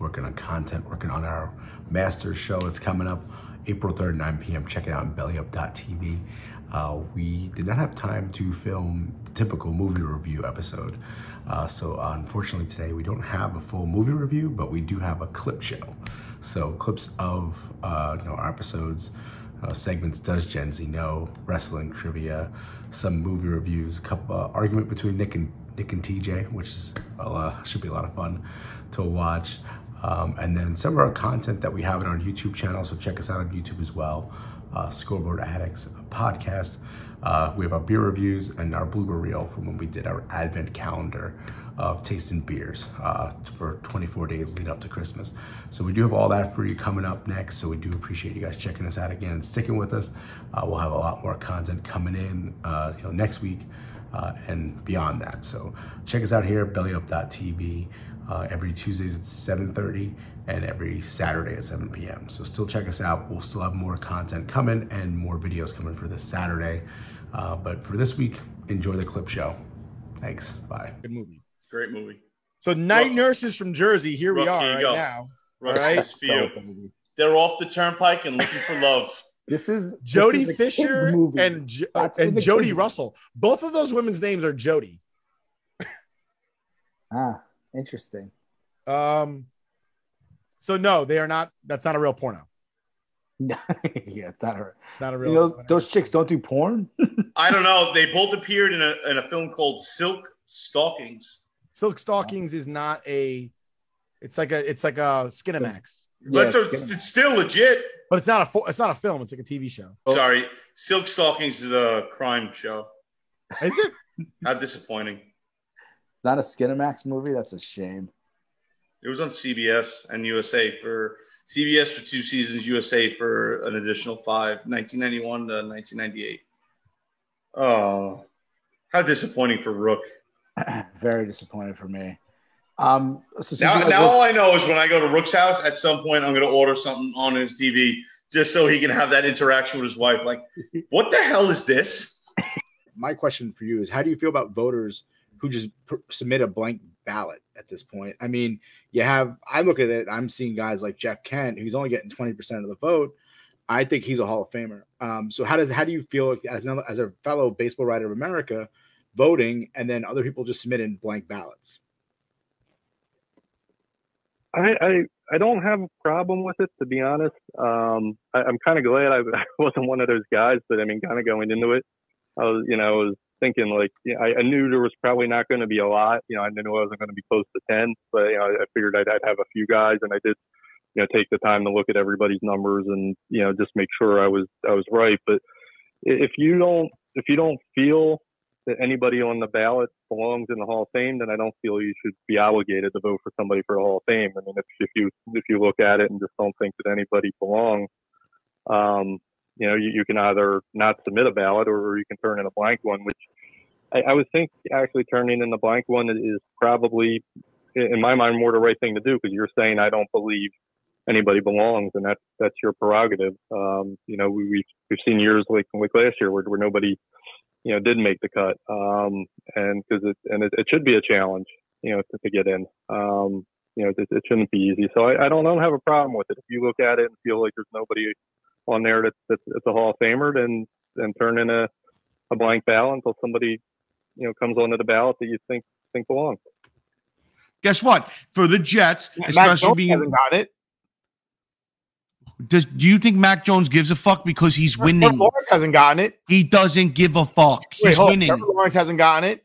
Working on content, working on our master show. It's coming up April 3rd, 9 p.m. Check it out on bellyup.tv. Uh, we did not have time to film the typical movie review episode. Uh, so, unfortunately, today we don't have a full movie review, but we do have a clip show. So, clips of uh, you know, our episodes, uh, segments Does Gen Z Know, wrestling trivia, some movie reviews, a couple uh, argument between Nick and Nick and TJ, which is should be a lot of fun to watch. Um, and then some of our content that we have on our YouTube channel. So check us out on YouTube as well. Uh, Scoreboard Addicts podcast. Uh, we have our beer reviews and our blooper reel from when we did our advent calendar of tasting beers uh, for 24 days lead up to Christmas. So we do have all that for you coming up next. So we do appreciate you guys checking us out again, sticking with us. Uh, we'll have a lot more content coming in, uh, you know, next week uh, and beyond that. So check us out here, bellyup.tv, uh, every Tuesdays at 7.30 and every Saturday at 7 p.m. So still check us out. We'll still have more content coming and more videos coming for this Saturday. Uh, but for this week, enjoy the clip show. Thanks. Bye. Good movie. Great movie. So night Rook- nurses from Jersey. Here we are right go. now. Right, All right. this for you. They're off the turnpike and looking for love. This is this Jodie is Fisher movie. and Jo- uh, and the Jodie Russell. Both of those women's names are Jodie. ah, interesting. Um. So no, they are not. That's not a real porno. yeah, it's not her. Not a real. You know, those chicks don't do porn. I don't know. They both appeared in a in a film called Silk Stockings. Silk Stockings is not a. It's like a. It's like a Skinamax, But so Yeah, it's, it's still legit. but it's not a. It's not a film. It's like a TV show. Sorry, Silk Stockings is a crime show. Is it? How disappointing. It's not a Skinamax movie. That's a shame. It was on CBS and USA for CBS for two seasons, USA for an additional five, 1991 to 1998. Oh, how disappointing for Rook. Very disappointing for me. Um, so Now, you now look- all I know is when I go to Rook's house, at some point I'm going to order something on his TV just so he can have that interaction with his wife. Like, what the hell is this? my question for you is how do you feel about voters who just submit a blank ballot at this point. I mean you have i look at it i'm seeing guys like jeff kent who's only getting 20% of the vote. I think he's a hall of famer. Um, so how does how do you feel as, another, as a fellow baseball writer of america voting and then other people just submitting blank ballots? I, I I don't have a problem with it to be honest. Um, I, I'm kind of glad I, I wasn't one of those guys, but I mean, kind of going into it, I was you know I was thinking like yeah, I, I knew there was probably not going to be a lot. You know, I knew I wasn't going to be close to ten, but you know I, I figured I'd, I'd have a few guys, and I did you know take the time to look at everybody's numbers and you know just make sure I was I was right. But if you don't if you don't feel that anybody on the ballot belongs in the Hall of Fame, then I don't feel you should be obligated to vote for somebody for the Hall of Fame. I mean, if, if you if you look at it and just don't think that anybody belongs, um, you know, you, you can either not submit a ballot or you can turn in a blank one. Which I, I would think actually turning in the blank one is probably, in my mind, more the right thing to do because you're saying I don't believe anybody belongs, and that's that's your prerogative. Um, you know, we, we've we've seen years like like last year where, where nobody you know, did make the cut. Um, and because it, and it, it should be a challenge, you know, to, to get in. Um, you know, it, it shouldn't be easy. So I, I don't, I don't have a problem with it. If you look at it and feel like there's nobody on there that's, that's, that's a Hall of Famer, and and turn in a, a blank ballot until somebody, you know, comes onto the ballot that you think, think belongs. Guess what? For the Jets, Mac especially Jones being hasn't it does do you think Mac Jones gives a fuck because he's Trevor winning? Lawrence hasn't gotten it He doesn't give a fuck. Wait, He's winning. Trevor Lawrence hasn't gotten it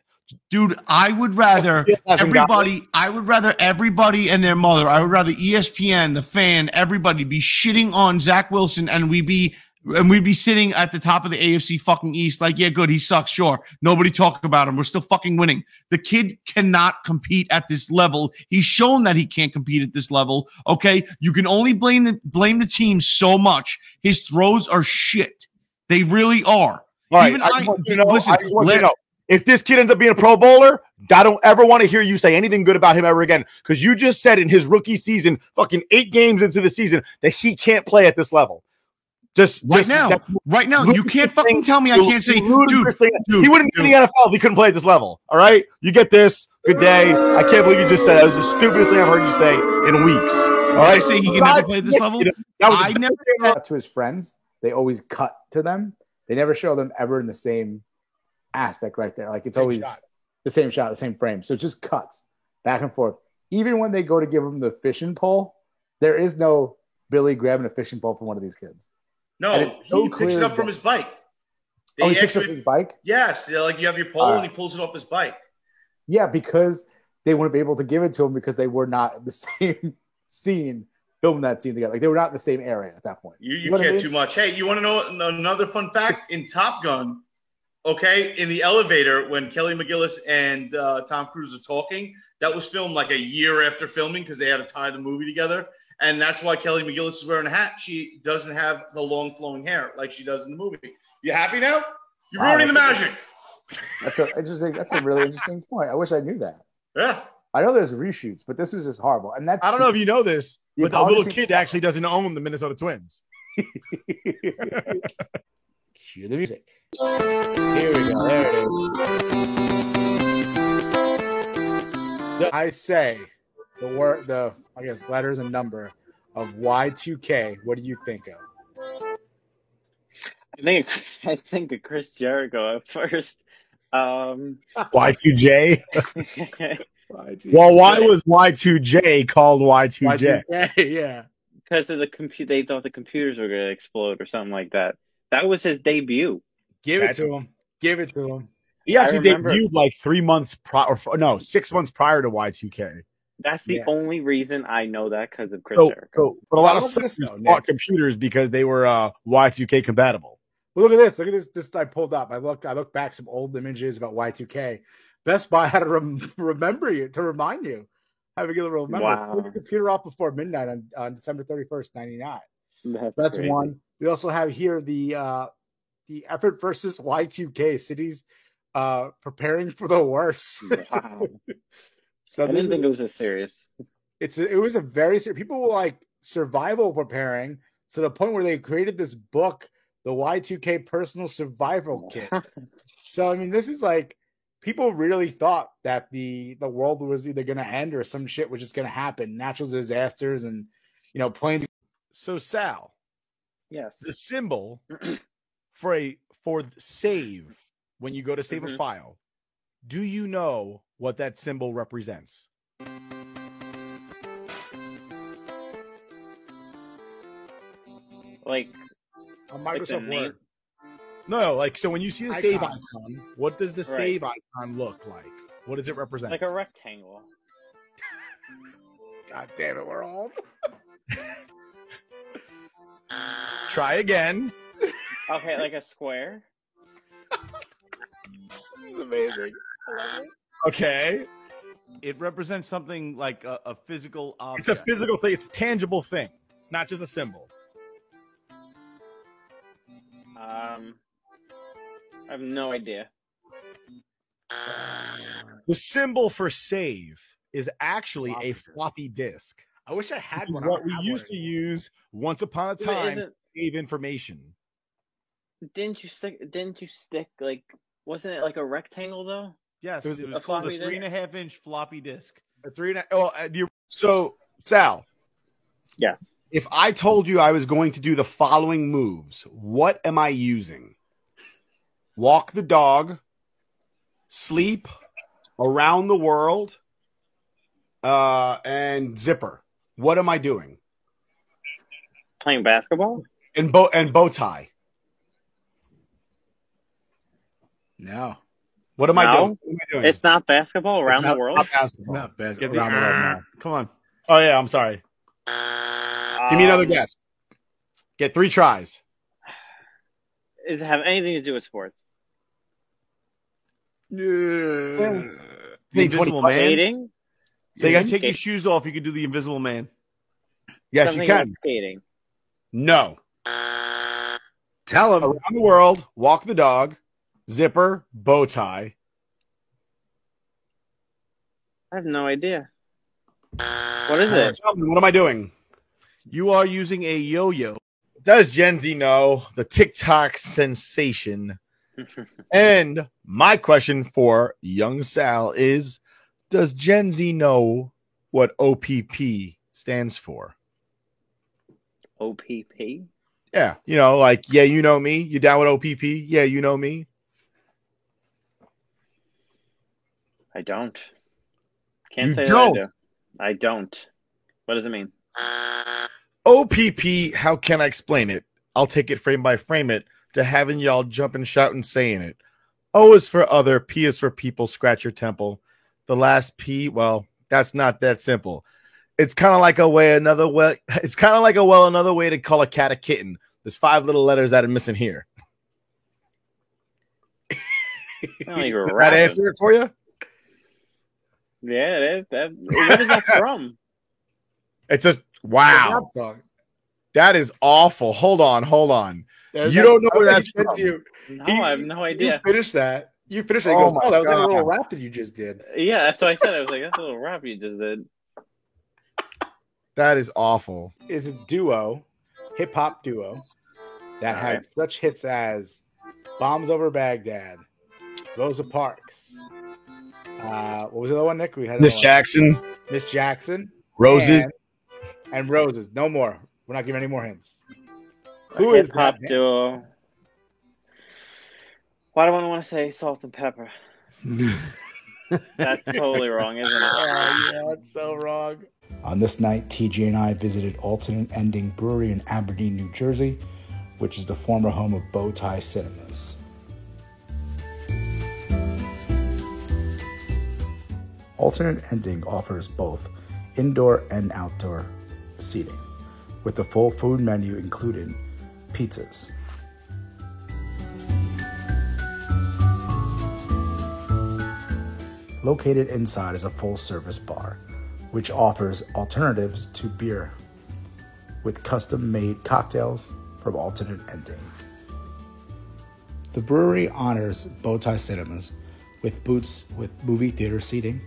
Dude, I would rather ESPN hasn't got everybody, I would rather everybody and their mother, I would rather ESPN, the fan, everybody be shitting on Zach Wilson and we be and we'd be sitting at the top of the AFC fucking East, like, yeah, good, he sucks, sure. Nobody talk about him. We're still fucking winning. The kid cannot compete at this level. He's shown that he can't compete at this level. Okay, you can only blame the blame the team so much. His throws are shit. They really are. All right, Even I, want you know, listen, I you know, if this kid ends up being a Pro Bowler, I don't ever want to hear you say anything good about him ever again. Because you just said in his rookie season, fucking eight games into the season, that he can't play at this level. Just Right just- now, right now, you can't fucking thing- tell me I can't say, dude, dude, he wouldn't be in the NFL if he couldn't play at this level. All right, you get this. Good day. I can't believe you just said that. It was the stupidest thing I've heard you say in weeks. All right, I say he can never play at this level? That was I never to his friends, they always cut to them. They never show them ever in the same aspect right there. Like it's Same always shot. the same shot, the same frame. So just cuts back and forth. Even when they go to give him the fishing pole, there is no Billy grabbing a fishing pole from one of these kids. No, it's so he picks it up from day. his bike. Oh, he They picks up his bike? Yes, like you have your pole Uh, and he pulls it off his bike. Yeah, because they wouldn't be able to give it to him because they were not the same scene filming that scene together. Like they were not in the same area at that point. You, you know what I mean? too much. Hey, you want to know another fun fact? In Top Gun, okay, in the elevator when Kelly McGillis and uh, Tom Cruise are talking, that was filmed like a year after filming because they had to tie the movie together. And that's why Kelly McGillis is wearing a hat. She doesn't have the long flowing hair like she does in the movie. You happy now? You're Wow, ruining the magic. That's a interesting. That's a really interesting point. I wish I knew that. Yeah. I know there's reshoots, but this is just horrible. And that's I don't know if you know this, The but the little kid actually doesn't own the Minnesota Twins. Cue the music. Here we go. There it is. I say the word, the I guess letters and number of Y2K. What do you think of? I think I think of Chris Jericho at first. Um, Y2J. Y2J. Well, why was Y2J called Y2J? Y2K, yeah. because of the compute, they thought the computers were going to explode or something like that. That was his debut. Give That's- it to him. Give it to him. He actually debuted like three months prior, or no, six months prior to Y2K. That's the Yeah. only reason I know that because of Chris So, Jericho. so, but a lot of Look at this suckers Nick. bought computers because they were uh, Y2K compatible. Well, look at this. Look at this. This I pulled up. I looked. I looked back some old images about Y2K. Best Buy had to rem- remember you to remind you. Have a little remember. Wow. Turn your computer off before midnight on, on December thirty first, ninety nine. That's, That's one. We also have here the uh the effort versus Y2K cities uh preparing for the worst. Wow. so I didn't think it was this serious. it's it was a very ser- people were like survival preparing to the point where they created this book, the Y2K personal survival kit. So I mean, this is like people really thought that the the world was either going to end or some shit was just going to happen, natural disasters and you know planes. So Sal, yes. the symbol for a for save when you go to save a Mhm. file, do you know what that symbol represents? Like a Microsoft name- Word. No, no, like so when you see the save Icon. icon, what does the Right. save icon look like? What does it represent? like a rectangle. God damn it, we're old. Try again. Okay, like a square. This is amazing. Okay. It represents something like a, a physical It's a physical thing. It's a tangible thing. It's not just a symbol. Um, I have no idea. The symbol for save is actually a Floppy disk. disk. I wish I had one. What we have one used to use once upon a time to isn't- save information. Didn't you stick? Didn't you stick like? Wasn't it like a rectangle though? yes, There's it a was called a floppy three and a half inch floppy disk. A three and a, oh, uh, the, so Sal. Yes. If I told you I was going to do the following moves, what am I using? Walk the dog, sleep, around the world, uh, and zipper. What am I doing? Playing basketball? And bow and bow tie. No. What am I doing? What am I doing? It's not basketball around Not- the world. not basketball. Not best. Get the around the world now. Come on. Oh yeah, I'm sorry. Give me another Um, guess. Get three tries. Does it have anything to do with sports? The Invisible Man. Skating? So you got to take Skate- your shoes off. You can do the Invisible Man. Yes, Something you can. about Skating. No. Tell him. Around the world, walk the dog, zipper, bow tie. I have no idea. What is it? What am I doing? You are using a yo-yo. Does Gen Z know the TikTok sensation? and my question for young Sal is Does Gen Z know what OPP stands for? OPP? Yeah, you know, like, yeah, you know me. You down with OPP? Yeah, you know me. I don't. Can't You say don't. that I do. I don't. What does it mean? OPP, how can I explain it? I'll take it frame by frame it to having y'all jump and shout and saying it. O is for other, P is for people, scratch your temple. The last P, well, that's not that simple. It's kind of like a way, another way, it's kind of like a well, another way to call a cat a kitten. There's five little letters that are missing here. Sound like you're that answer it for you? Yeah, it is. That, what is that from? It's just wow. That is awful. Hold on, hold on. There's you don't know where okay, that's he said from. to you, No, He- I have no You idea. finished that. You finished it. He Oh goes, my oh, that was like a little rap that you just did. Yeah, that's what I said. I was like, that's a little rap you just did. That is awful. Is a duo, hip hop duo, that had Alright. such hits as "Bombs Over Baghdad," "Rosa Parks." Uh, what was the other one, Nick? We had Miss. Jackson, Miss Jackson, Roses. and, and Roses. No more. We're not giving any more hints. Who is Hip hop duo. Why do I want to say salt and pepper? That's totally wrong, isn't it? Oh, yeah, that's so wrong. On this night, TJ and I visited Alternate Ending Brewery in Aberdeen, New Jersey, which is the former home of Bowtie Cinemas. Alternate Ending offers both indoor and outdoor seating, with the full food menu including pizzas. Located inside is a full service bar, which offers alternatives to beer with custom made cocktails from Alternate Ending. The brewery honors Bowtie Cinemas with booths with movie theater seating,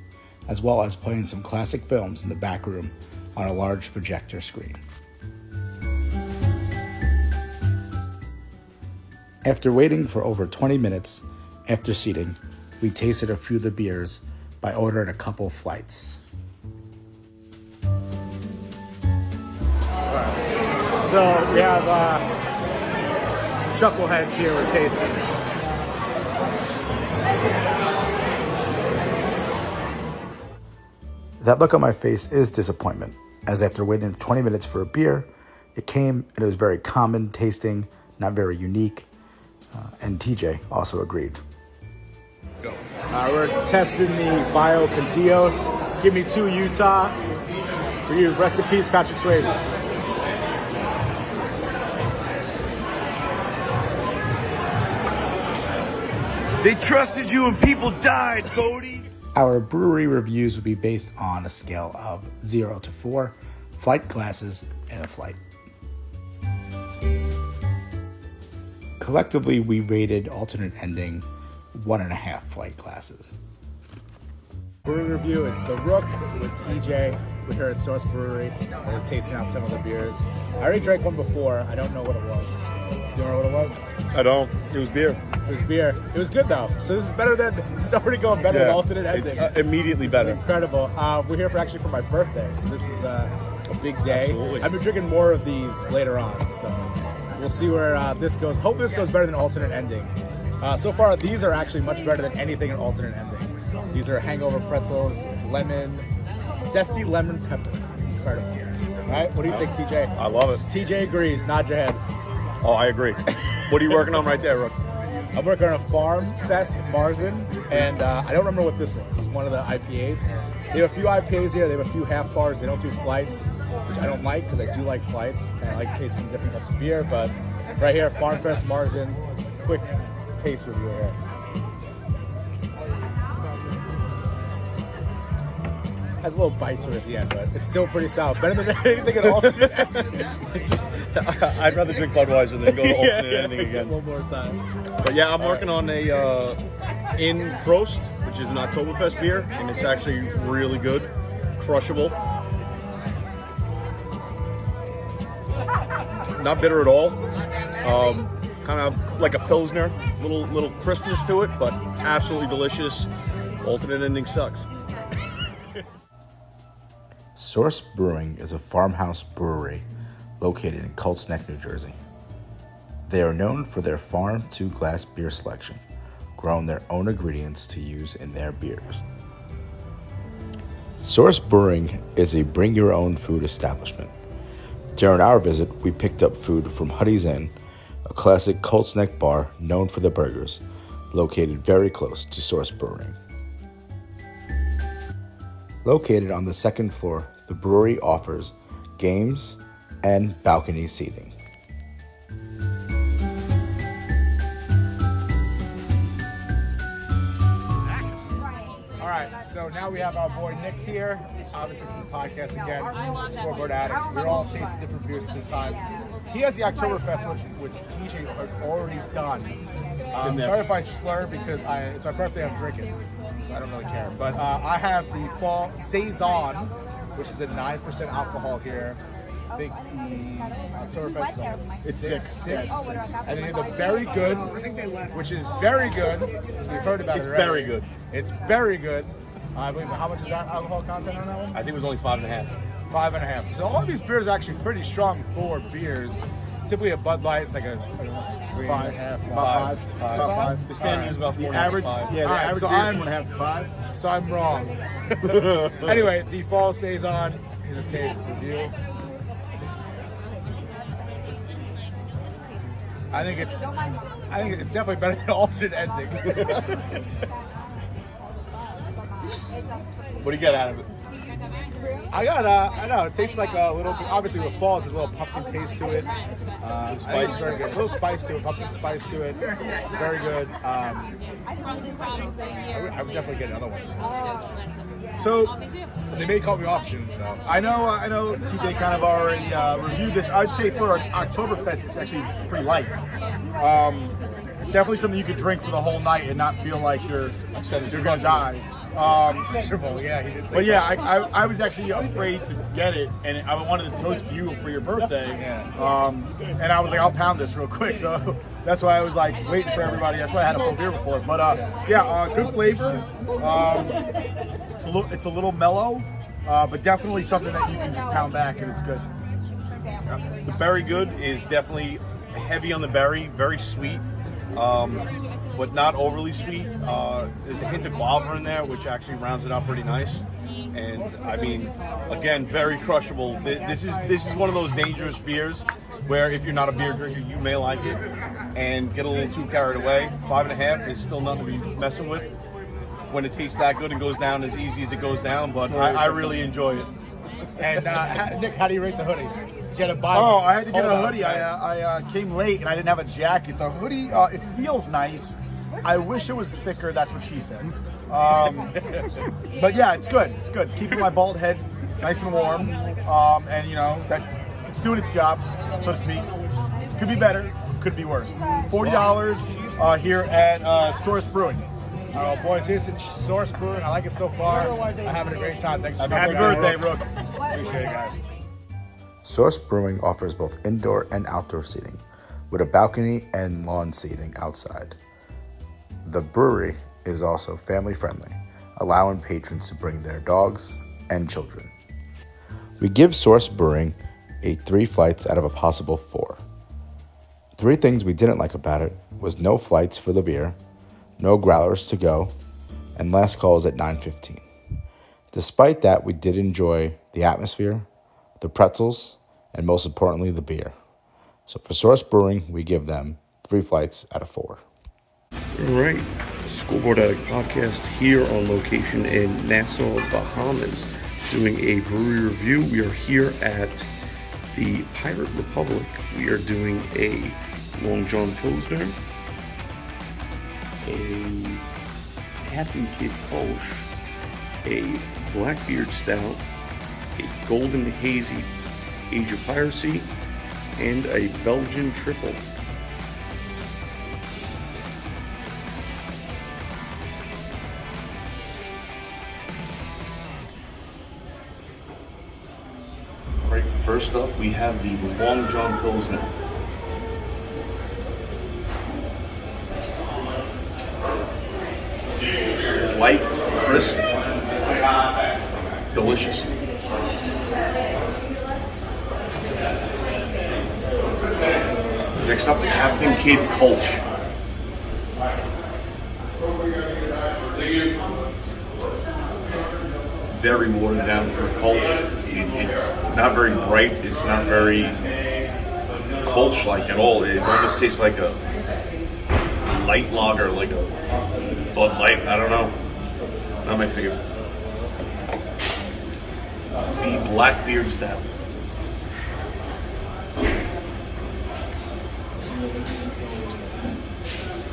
as well as playing some classic films in the back room on a large projector screen. After waiting for over 20 minutes after seating, we tasted a few of the beers by ordering a couple flights. So we have uh, chuckleheads here we're tasting. That look on my face is disappointment, as after waiting 20 minutes for a beer, it came and it was very common tasting, not very unique, uh, and TJ also agreed. Uh, we're testing the Vaya Con Dios. Give me two Utah. For you, rest in peace, Patrick Swayze. They trusted you and people died, Bodhi. Our brewery reviews will be based on a scale of 0 to 4, flight glasses, and a flight. Collectively, we rated alternate ending one and a half flight glasses. Brewery review, it's the Rook with TJ. We're here at Source Brewery. We're tasting out some of the beers. I already drank one before. I don't know what it was. Do you remember what it was? I don't. It was beer. It was beer. It was good though. So this is better than it's already going better than alternate ending. Uh, immediately better. incredible. Uh, we're here for actually for my birthday, so this is uh, a big day. Absolutely. I've been drinking more of these later on, so we'll see where uh, this goes. Hope this goes better than alternate ending. Uh, so far, these are actually much better than anything in alternate ending. These are hangover pretzels, lemon, zesty lemon pepper. Incredible. All right, what do you think, TJ? I love it. TJ agrees. Nod your head. Oh, I agree. What are you working on right there, Rook? I'm working on a Farm Fest Marzen, and uh, I don't remember what this was. It's one of the IPAs. They have a few IPAs here. They have a few half bars. They don't do flights, which I don't like because I do like flights and I like tasting different types of beer. But right here, Farm Fest Marzen, quick taste review here. Has a little bite to it at the end, but it's still pretty sour. Better than anything at all. I'd rather drink Budweiser than go to Yeah, alternate yeah, ending a again. little more time. But yeah, I'm working on a uh, in Prost, which is an Oktoberfest beer, and it's actually really good, crushable. Not bitter at all. Um, kind of like a pilsner, little little crispness to it, but absolutely delicious. Alternate ending sucks. Source Brewing is a farmhouse brewery located in Colts Neck, New Jersey. They are known for their farm to glass beer selection, growing their own ingredients to use in their beers. Source Brewing is a bring your own food establishment. During our visit, we picked up food from Huddy's Inn, a classic Colts Neck bar known for the burgers, located very close to Source Brewing. Located on the second floor, the brewery offers games and balcony seating. All right, so now we have our boy Nick here, obviously from the podcast again, Scoreboard Addicts. We're all tasting different beers this time. He has the Oktoberfest, which which TJ has already done. Um, Been sorry if I slur because I, it's my birthday. I'm drinking, so I don't really care. But uh, I have the Fall Saison, which is a nine percent alcohol here. I think the Oktoberfest It's six, six. six. And then the Very Good, which is very good. We've heard about It's it. already. very good. It's very good. I believe how much is that alcohol content on that one? I think it was only five and a half. Five and a half. So all of these beers are actually pretty strong for beers. Typically a Bud Light, it's like a, a three and a half, Five. five. Five. About five. The standard is about four The and average, five. yeah, the right, average so is I'm- one and a half to five. So I'm wrong. anyway, the fall saison is a taste review. I think it's, I think it's definitely better than alternate ending. What do you get out of it? I got, uh, I know, it tastes like a little, obviously with falls, there's a little pumpkin taste to it. Uh, it's very good. A little spice to it, pumpkin spice to it. Very good. Um, I would, I would definitely get another one. So They may call me off soon, so. I know, I know. TJ kind of already uh, reviewed this. I'd say for Oktoberfest, it's actually pretty light. Um, definitely something you could drink for the whole night and not feel like you're you're gonna die. Um, yeah, he did say but yeah, I. I, I was actually afraid to get it, and I wanted to toast you for your birthday. Um, and I was like, I'll pound this real quick. So that's why I was like waiting for everybody. That's why I had a full beer before. But uh, yeah, uh, good flavor. Um, it's a little, it's a little mellow, uh, but definitely something that you can just pound back, and it's good. The berry good is definitely heavy on the berry, very sweet, um, but not overly sweet. Uh, there's a hint of guava in there, which actually rounds it out pretty nice. And I mean, again, very crushable. This is this is one of those dangerous beers where if you're not a beer drinker, you may like it and get a little too carried away. Five and a half is still nothing to be messing with when it tastes that good and goes down as easy as it goes down. But I, I really enjoy it. And uh, Nick, how do you rate the hoodie? Did you had to buy Oh, I had to get a on. hoodie. I, uh, I uh, came late and I didn't have a jacket. The hoodie, uh, it feels nice. I wish it was thicker. That's what she said. Um, but yeah, it's good. It's good. It's keeping my bald head nice and warm. Um, and you know that it's doing its job, so to speak. Could be better. Could be worse. Forty dollars uh, here at uh, Source Brewing. Oh, boys, here's the Source Brewing. I like it so far. I'm having a great time. Thanks for Happy birthday. Rook. Appreciate it, guys. Source Brewing offers both indoor and outdoor seating, with a balcony and lawn seating outside. The brewery is also family friendly, allowing patrons to bring their dogs and children. We give Source Brewing a three flights out of a possible four. Three things we didn't like about it was no flights for the beer, no growlers to go, and last calls at 9:15. Despite that, we did enjoy the atmosphere, the pretzels, and most importantly, the beer. So for Source Brewing, we give them three flights out of four. All right, Scoreboard Addict podcast here on location in Nassau, Bahamas, doing a brewery review. We are here at the Pirate Republic. We are doing a Long John Pilsner a Captain Kidd Kolsch, a Blackbeard Stout, a Golden Hazy Age of Piracy, and a Belgian Triple. All right, first up we have the Long John Pilsner. It's light, crisp, delicious. Next up, Captain Kidd Kolsch. Very watered down for Kolsch. It, it's not very bright. It's not very Kolsch-like at all. It almost tastes like a light lager, like a Bud Light. I don't know. Not my favorite. The Blackbeard Stout.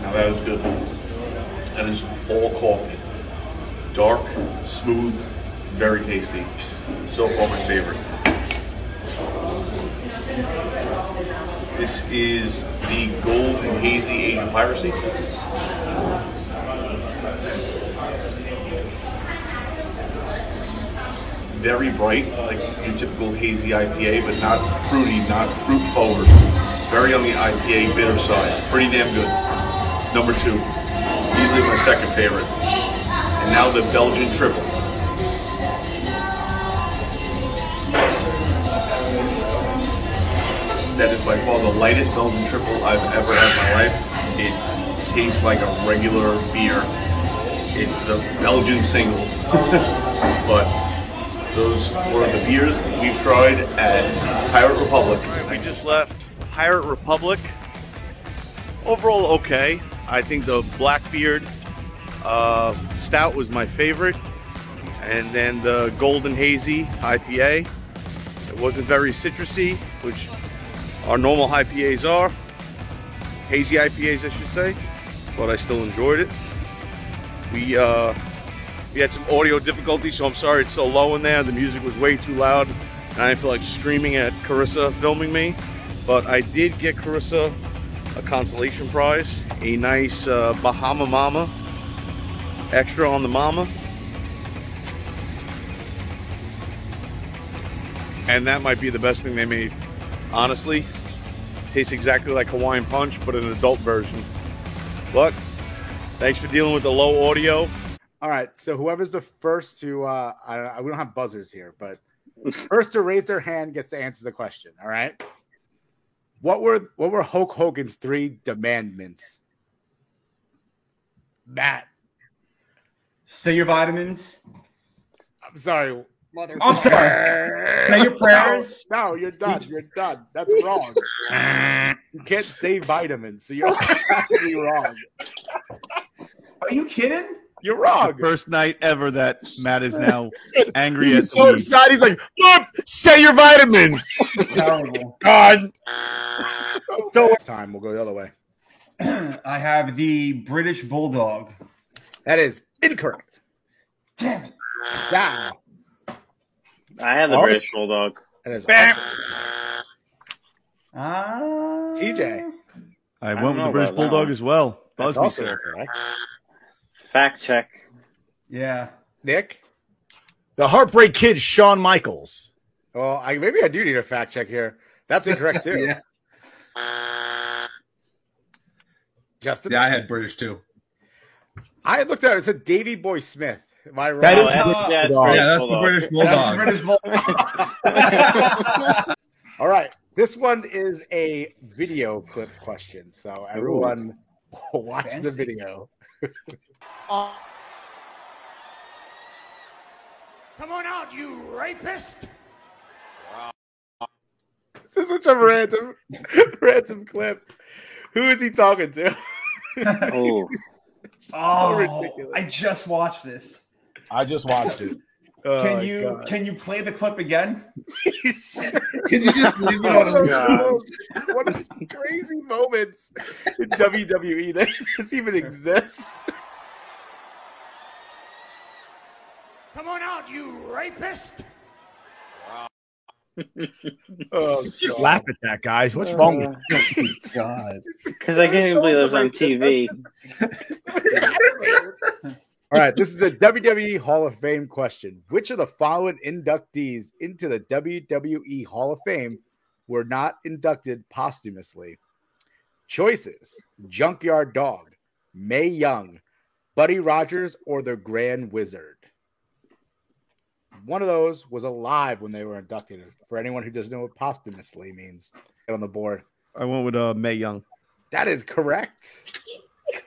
Now that was good. That is all coffee. Dark, smooth, very tasty. So far my favorite. This is the Golden Hazy Age of Piracy. Very bright, like your typical hazy IPA, but not fruity, not fruit forward. Very on the IPA bitter side. Pretty damn good. Number two. Easily my second favorite. And now the Belgian Triple. That is by far the lightest Belgian triple I've ever had in my life. It tastes like a regular beer. It's a Belgian single. but those were the beers we've tried at Pirate Republic. We just left Pirate Republic. Overall, okay. I think the Blackbeard uh, Stout was my favorite. And then the Golden Hazy IPA. It wasn't very citrusy, which our normal IPAs are. Hazy IPAs, I should say. But I still enjoyed it. We uh, we had some audio difficulties, so I'm sorry it's so low in there. The music was way too loud, and I feel like screaming at Carissa filming me. But I did get Carissa a consolation prize, a nice uh, Bahama Mama extra on the Mama. And that might be the best thing they made. Honestly, tastes exactly like Hawaiian Punch, but an adult version. But thanks for dealing with the low audio. All right. So whoever's the first to, uh, I, I, we don't have buzzers here, but first to raise their hand gets to answer the question. All right. What were what were Hulk Hogan's three demandments? Matt. Say your vitamins. I'm sorry. Mother. I'm sorry. Say your prayers. No, no, you're done. You're done. That's wrong. you can't say vitamins, so you're actually wrong. Are you kidding? You're wrong. First night ever that Matt is now angry He's at so me. excited. He's like, look, say your vitamins. Terrible. God. Time. We'll go the other way. I have the British Bulldog. That is incorrect. Damn it. Yeah. I have the Ours? British Bulldog. That is Bam. awesome. Uh, TJ. I I went don't with the British Bulldog as well. That's Busby, also sir. incorrect. Fact check. Yeah. Nick. The Heartbreak Kid, Shawn Michaels. Well, I maybe I do need a fact check here. That's incorrect too. Yeah. Justin. Yeah, I had British too. I looked at it. It said Davy Boy Smith. Am I wrong? That is Oh, the yeah, British yeah, Bulldog. it's British That's the British Bulldog. All right. This one is a video clip question. So everyone watch the Fancy. Video. Come on out, you rapist! This is such a random, random clip. Who is he talking to? Oh, oh. I just watched this. I just watched it. Oh, can you God. can you play the clip again? Can you just leave it on Oh, the God. What a crazy moments in WWE that this even exists. Come on out, you rapist! Oh, Just laugh at that, guys. What's wrong with oh, you? God. Because I can't even believe it was on TV. All right, this is a WWE Hall of Fame question. Which of the following inductees into the WWE Hall of Fame were not inducted posthumously? Choices Junkyard Dog, Mae Young, Buddy Rogers, or the Grand Wizard. One of those was alive when they were inducted. For anyone who doesn't know what posthumously means, get on the board. I went with uh, Mae Young. That is correct.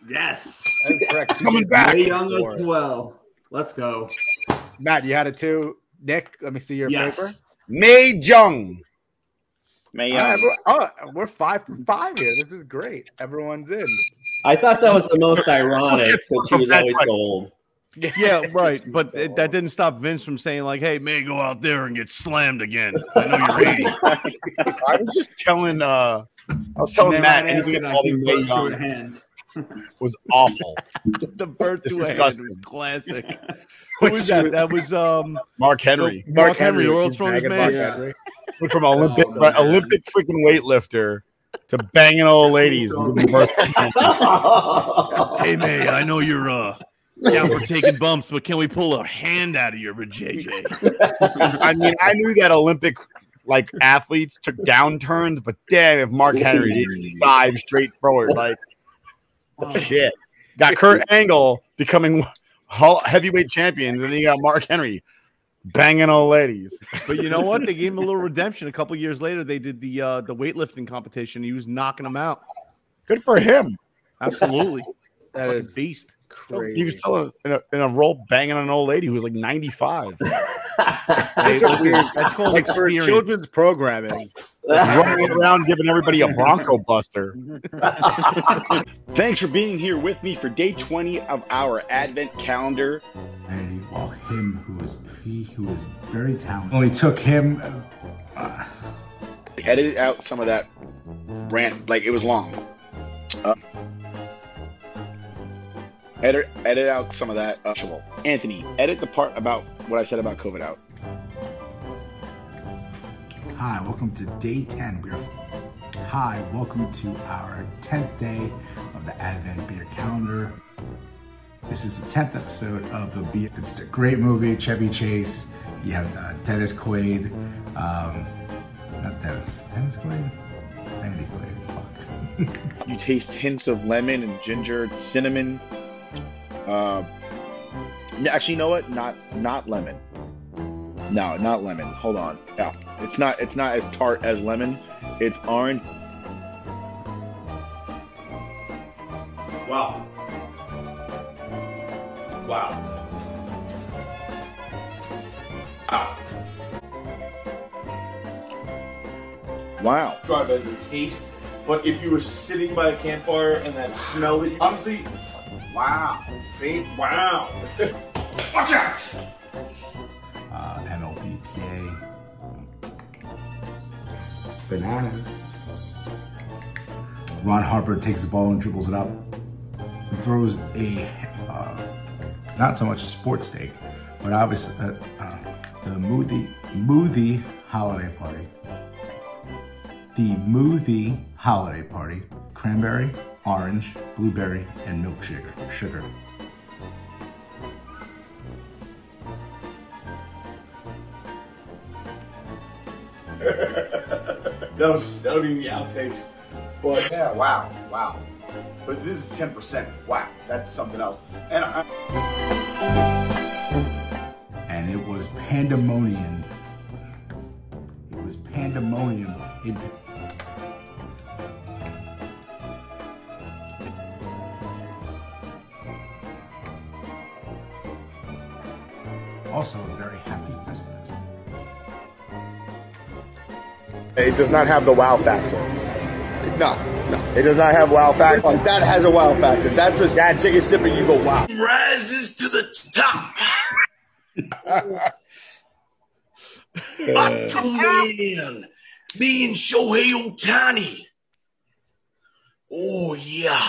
Yes. That is correct. Coming back. Ray Young as well. Let's go. Matt, you had it too. Nick, let me see your Yes. paper. Mae Young. May All right, we're, oh, we're five for five here. This is great. Everyone's in. I thought that was the most ironic It's because she was always so old. Yeah, right. But it, that didn't stop Vince from saying like, "Hey, Mae, go out there and get slammed again." I know you're 80. I was just telling uh I was telling Matt anything after that called that, me you May through a Young hand. was awful. the birth to a was classic. Who was that? That was um Mark Henry. Mark, Henry, Henry, World she's Strongest Man. Mark Henry. Went from Olympic Oh, man. Olympic freaking weightlifter to banging old ladies. and giving birth to Hey Mae, I know you're uh yeah, we're taking bumps, but can we pull a hand out of your JJ? I mean, I knew that Olympic like athletes took downturns, but damn, if Mark Henry didn't dive straight forward, like shit. Got Kurt Angle becoming heavyweight champion, and then you got Mark Henry banging old ladies. But you know what? They gave him a little redemption. A couple years later, they did the uh the weightlifting competition. He was knocking them out. Good for him. Absolutely. That Fucking is beast. crazy. He was still in a, in a role banging on an old lady who was like 95. Hey, listen, that's called like for experience. children's programming. running around giving everybody a Bronco Buster. Thanks for being here with me for day 20 of our Advent calendar. And well, him who was he who was very talented only took him. Uh, Edited out some of that rant, like it was long. Uh, edit, edit out some of that. Uh. Anthony, edit the part about what I said about COVID out. Hi, welcome to day 10. We're Hi, welcome to our 10th day of the Advent Beer Calendar. This is the 10th episode of the Beer. It's a great movie, Chevy Chase. You have uh, Dennis Quaid. Um, not Dennis. Dennis Quaid? Randy Quaid. Fuck. You taste hints of lemon and ginger, cinnamon. Uh, actually, you know what? Not not lemon. No, not lemon. Hold on. Yeah, it's not. It's not as tart as lemon. It's orange. Wow. Wow. Wow. Wow. describe as a taste, but if you were sitting by a campfire and that smell you honestly, wow, faith, wow. Watch out! MLBPA. Bananas. Ron Harper takes the ball and dribbles it up. And throws a, uh, not so much a sports steak, but obviously uh, uh, the Moody, Moody holiday party. The Moody holiday party. Cranberry, orange, blueberry, and milk sugar. Sugar. That'll, that'll be in the outtakes. But yeah, wow, wow. But this is 10%. Wow, that's something else. And I, and it was pandemonium. It was pandemonium. In, also, very It does not have the wow factor. No, no, it does not have wow factor. That has a wow factor. That's a take a sip and you go wow. Rises to the top. Macho Man, me and Shohei Ohtani. Oh yeah.